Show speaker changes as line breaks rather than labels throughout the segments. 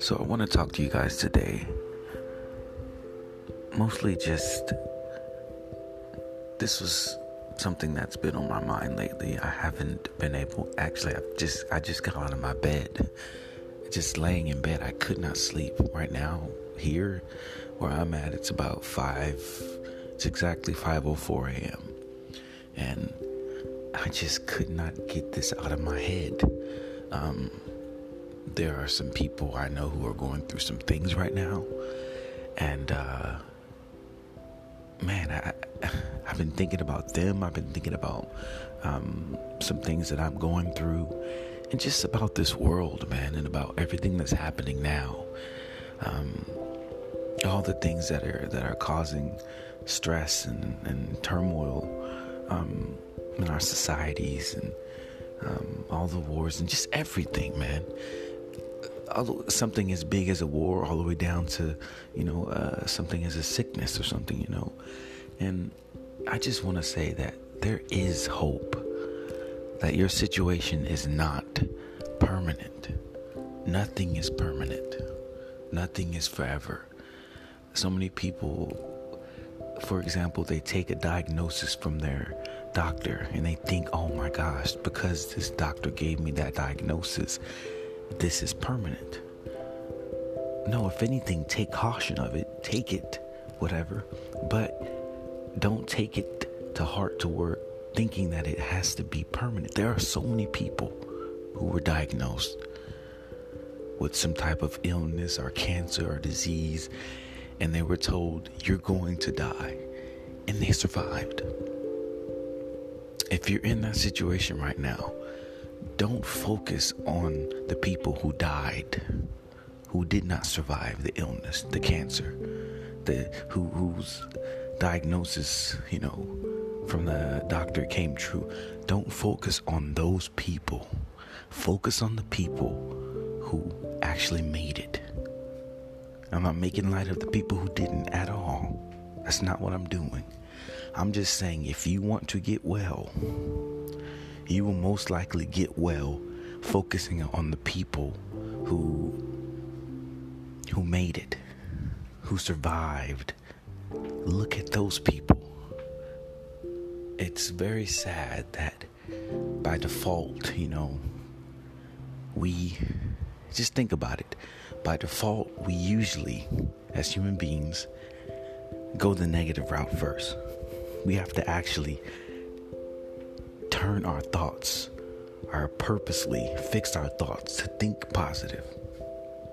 So, I want to talk to you guys today. Mostly just this was something that's been on my mind lately. I haven't been able actually I've just I just got out of my bed. Just laying in bed. I could not sleep right now here where I'm at. It's about 5 it's exactly 5:04 a.m. And I just could not get this out of my head. Um, there are some people I know who are going through some things right now, and uh, man, I, I've been thinking about them. I've been thinking about um, some things that I'm going through, and just about this world, man, and about everything that's happening now. Um, all the things that are that are causing stress and, and turmoil um, in our societies and um, all the wars and just everything, man something as big as a war all the way down to you know uh, something as a sickness or something you know. And i just want to say that there is hope that your situation is not permanent. Nothing is permanent. Nothing is forever. So many people for example they take a diagnosis from their doctor and they think oh my gosh because this doctor gave me that diagnosis this is permanent. No, if anything, take caution of it. Take it, whatever. But don't take it to heart to work thinking that it has to be permanent. There are so many people who were diagnosed with some type of illness or cancer or disease, and they were told, You're going to die. And they survived. If you're in that situation right now, don't focus on the people who died, who did not survive the illness, the cancer, the who whose diagnosis, you know, from the doctor came true. Don't focus on those people. Focus on the people who actually made it. I'm not making light of the people who didn't at all. That's not what I'm doing. I'm just saying if you want to get well, you will most likely get well focusing on the people who who made it, who survived. Look at those people. It's very sad that by default, you know, we just think about it. By default, we usually, as human beings, go the negative route first. We have to actually turn our thoughts, or purposely fix our thoughts to think positive.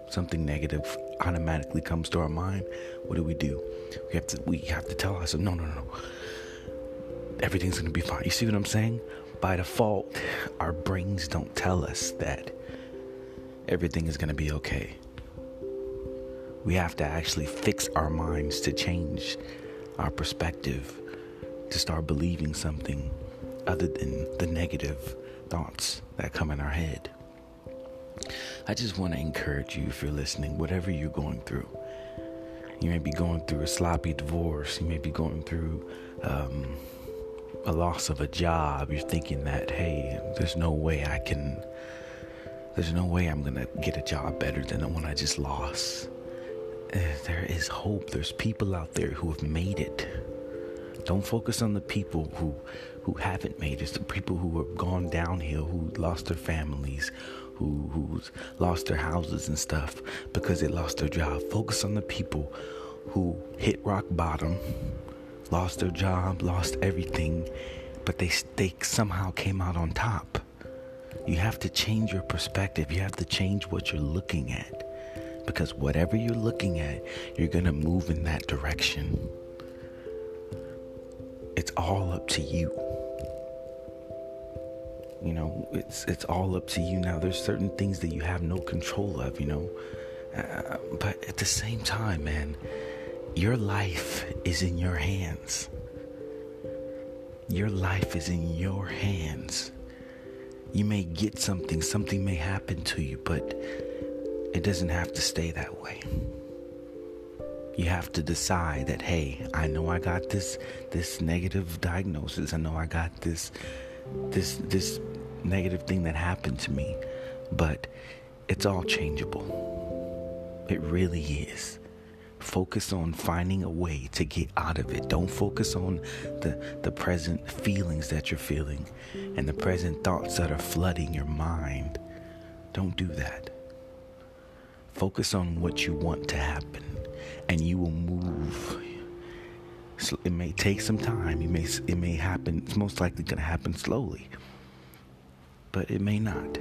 Something negative automatically comes to our mind. What do we do? We have to we have to tell ourselves, no, no, no. Everything's gonna be fine. You see what I'm saying? By default, our brains don't tell us that everything is gonna be okay. We have to actually fix our minds to change our perspective, to start believing something other than the negative thoughts that come in our head. I just want to encourage you if you're listening, whatever you're going through. You may be going through a sloppy divorce. You may be going through um, a loss of a job. You're thinking that, hey, there's no way I can, there's no way I'm going to get a job better than the one I just lost. Eh, there is hope. There's people out there who have made it. Don't focus on the people who who haven't made it, the people who have gone downhill, who lost their families, who who's lost their houses and stuff because they lost their job. Focus on the people who hit rock bottom, lost their job, lost everything, but they they somehow came out on top. You have to change your perspective. You have to change what you're looking at. Because whatever you're looking at, you're going to move in that direction. It's all up to you. You know it's it's all up to you. Now there's certain things that you have no control of you know. Uh, but at the same time man your life is in your hands. Your life is in your hands. You may get something something may happen to you but it doesn't have to stay that way you have to decide that hey i know i got this this negative diagnosis i know i got this this this negative thing that happened to me, but it's all changeable. It really is. Focus on finding a way to get out of it. Don't focus on the, the present feelings that you're feeling and the present thoughts that are flooding your mind. Don't do that. Focus on what you want to happen and you will move. So It may take some time. It may, it may happen. It's most likely going to happen slowly. But it may not.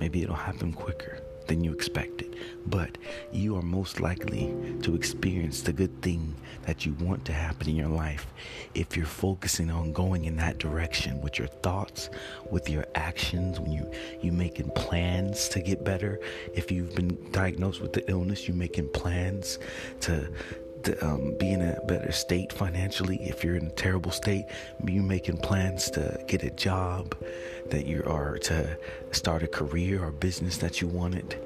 Maybe it'll happen quicker than you expected. But you are most likely to experience the good thing that you want to happen in your life if you're focusing on going in that direction with your thoughts, with your actions, when you you making plans to get better. If you've been diagnosed with the illness, you're making plans to to um, be in a better state financially. If you're in a terrible state, you making plans to get a job that you are to start a career or business that you wanted.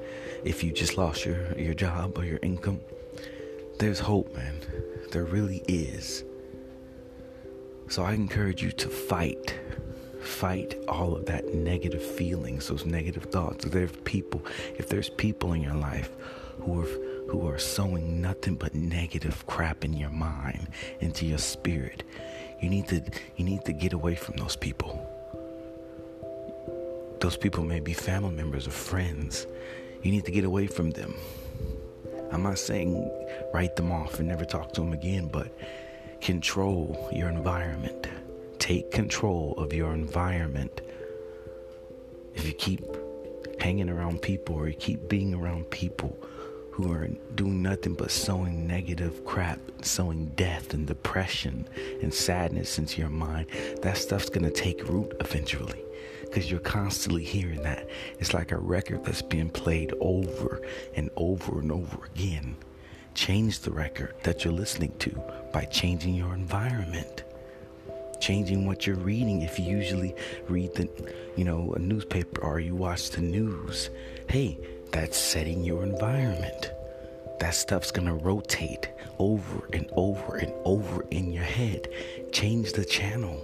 If you just lost your, your job or your income, there's hope, man. There really is. So I encourage you to fight. Fight all of that negative feelings, those negative thoughts. If there's people, if there's people in your life who are who are sowing nothing but negative crap in your mind, into your spirit. You need to you need to get away from those people. Those people may be family members or friends. You need to get away from them. I'm not saying write them off and never talk to them again, but control your environment. Take control of your environment. If you keep hanging around people or you keep being around people who are doing nothing but sowing negative crap, sowing death and depression and sadness into your mind, that stuff's gonna take root eventually. Because you're constantly hearing that. It's like a record that's being played over and over and over again. Change the record that you're listening to by changing your environment changing what you're reading if you usually read the you know a newspaper or you watch the news hey that's setting your environment. That stuff's gonna rotate over and over and over in your head. Change the channel.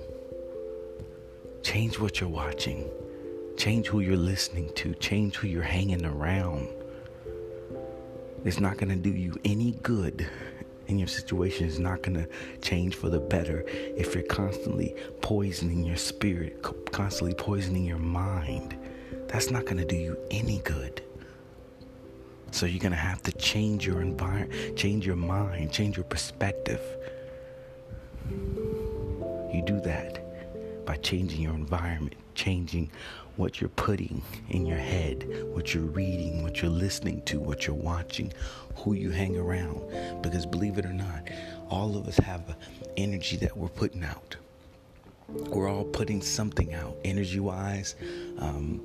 Change what you're watching. Change who you're listening to. Change who you're hanging around. It's not gonna do you any good and your situation is not going to change for the better if you're constantly poisoning your spirit, constantly poisoning your mind. That's not going to do you any good. So you're going to have to change your environment, change your mind, change your perspective. You do that by changing your environment, changing what you're putting in your head, what you're reading, what you're listening to, what you're watching, who you hang around. Because believe it or not, all of us have an energy that we're putting out. We're all putting something out, energy wise. Um,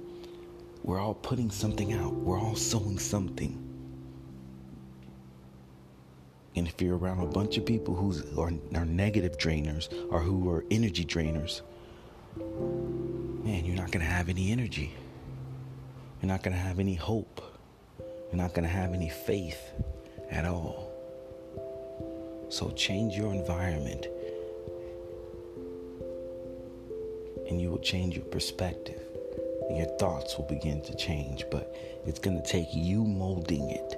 we're all putting something out. We're all sowing something. And if you're around a bunch of people who are, are negative drainers or who are energy drainers, man, you're not going to have any energy. You're not going to have any hope. You're not going to have any faith at all. So change your environment and you will change your perspective and your thoughts will begin to change. But it's going to take you molding it.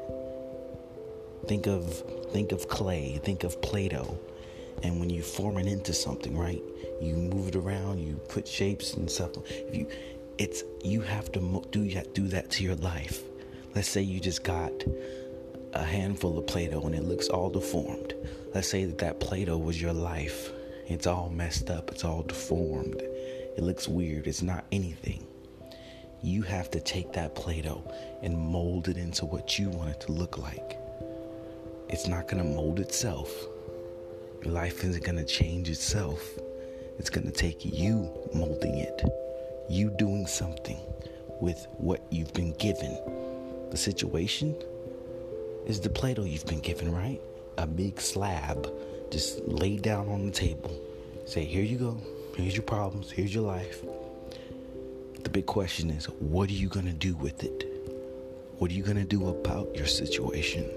Think of think of clay, think of Play-Doh. And when you form it into something, right? You move it around, you put shapes and stuff. If you it's you have to do that do that to your life. Let's say you just got a handful of Play-Doh and it looks all deformed. Let's say that that Play-Doh was your life. It's all messed up, it's all deformed. It looks weird, it's not anything you have to take that Play Doh and mold it into what you want it to look like. It's not going to mold itself. Your life isn't going to change itself. It's going to take you molding it, you doing something with what you've been given. The situation is the Play Doh you've been given, right? A big slab just laid down on the table. Say, here you go. Here's your problems. Here's your life. The big question is what are you going to do with it? What are you going to do about your situation?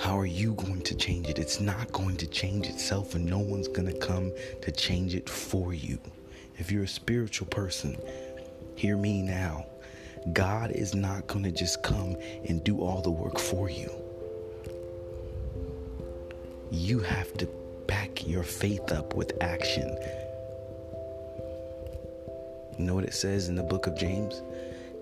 How are you going to change it? It's not going to change itself, and no one's going to come to change it for you. If you're a spiritual person, hear me now. God is not going to just come and do all the work for you. You have to back your faith up with action. You know what it says in the book of James?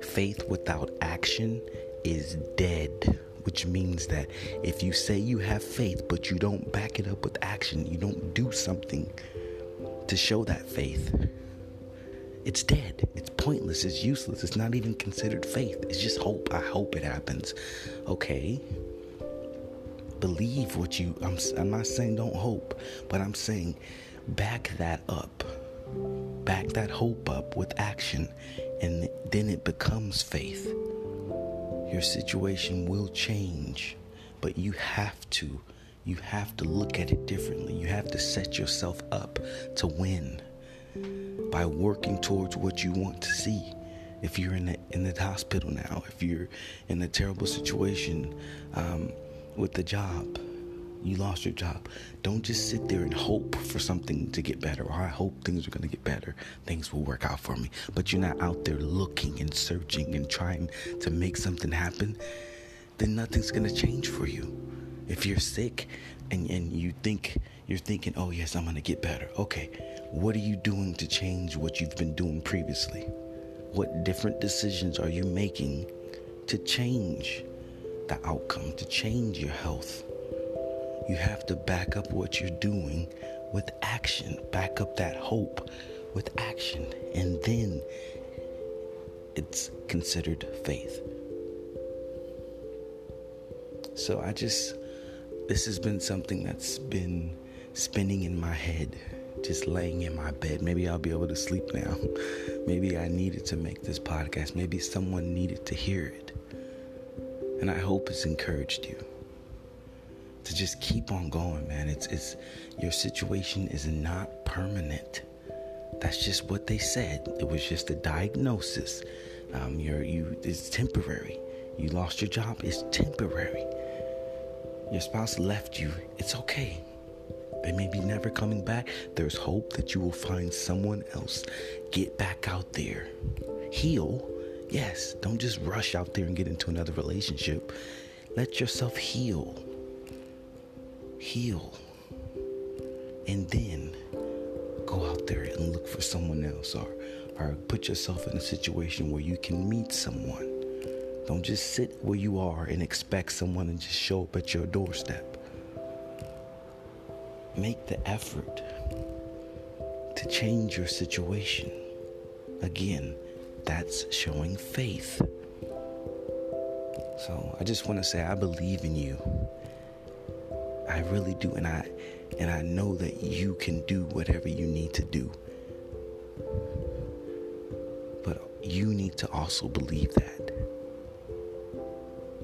Faith without action is dead, which means that if you say you have faith but you don't back it up with action, you don't do something to show that faith, it's dead. It's pointless. It's useless. It's not even considered faith. It's just hope. I hope it happens. Okay. Believe what you. I'm. I'm not saying don't hope, but I'm saying back that up. Back that hope up with action, and then it becomes faith. Your situation will change, but you have to. You have to look at it differently. You have to set yourself up to win by working towards what you want to see. If you're in the in the hospital now, if you're in a terrible situation um, with the job, you lost your job. Don't just sit there and hope for something to get better. Or I hope things are going to get better. Things will work out for me. But you're not out there looking and searching and trying to make something happen. Then nothing's going to change for you. If you're sick and, and you think you're thinking, oh yes, I'm gonna get better. Okay, what are you doing to change what you've been doing previously? What different decisions are you making to change the outcome, to change your health? You have to back up what you're doing with action, back up that hope with action, and then it's considered faith. So I just, this has been something that's been spinning in my head, just laying in my bed. Maybe I'll be able to sleep now. Maybe I needed to make this podcast. Maybe someone needed to hear it. And I hope it's encouraged you to just keep on going, man. It's it's your situation is not permanent. That's just what they said. It was just a diagnosis. Um, you're you it's temporary. You lost your job. It's temporary. Your spouse left you. It's okay. They may be never coming back. There's hope that you will find someone else. Get back out there. Heal. Yes, don't just rush out there and get into another relationship. Let yourself heal. Heal. And then go out there and look for someone else or, or put yourself in a situation where you can meet someone. Don't just sit where you are and expect someone to just show up at your doorstep make the effort to change your situation. Again, that's showing faith. So I just want to say I believe in you. I really do and I and I know that you can do whatever you need to do. But you need to also believe that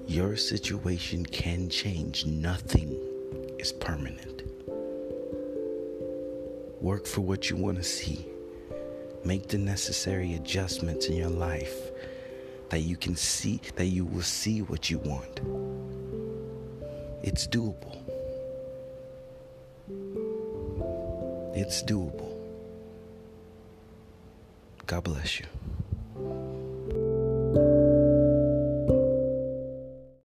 your situation can change. Nothing is permanent. Work for what you want to see. Make the necessary adjustments in your life that you can see, that you will see what you want. It's doable. It's doable. God bless you.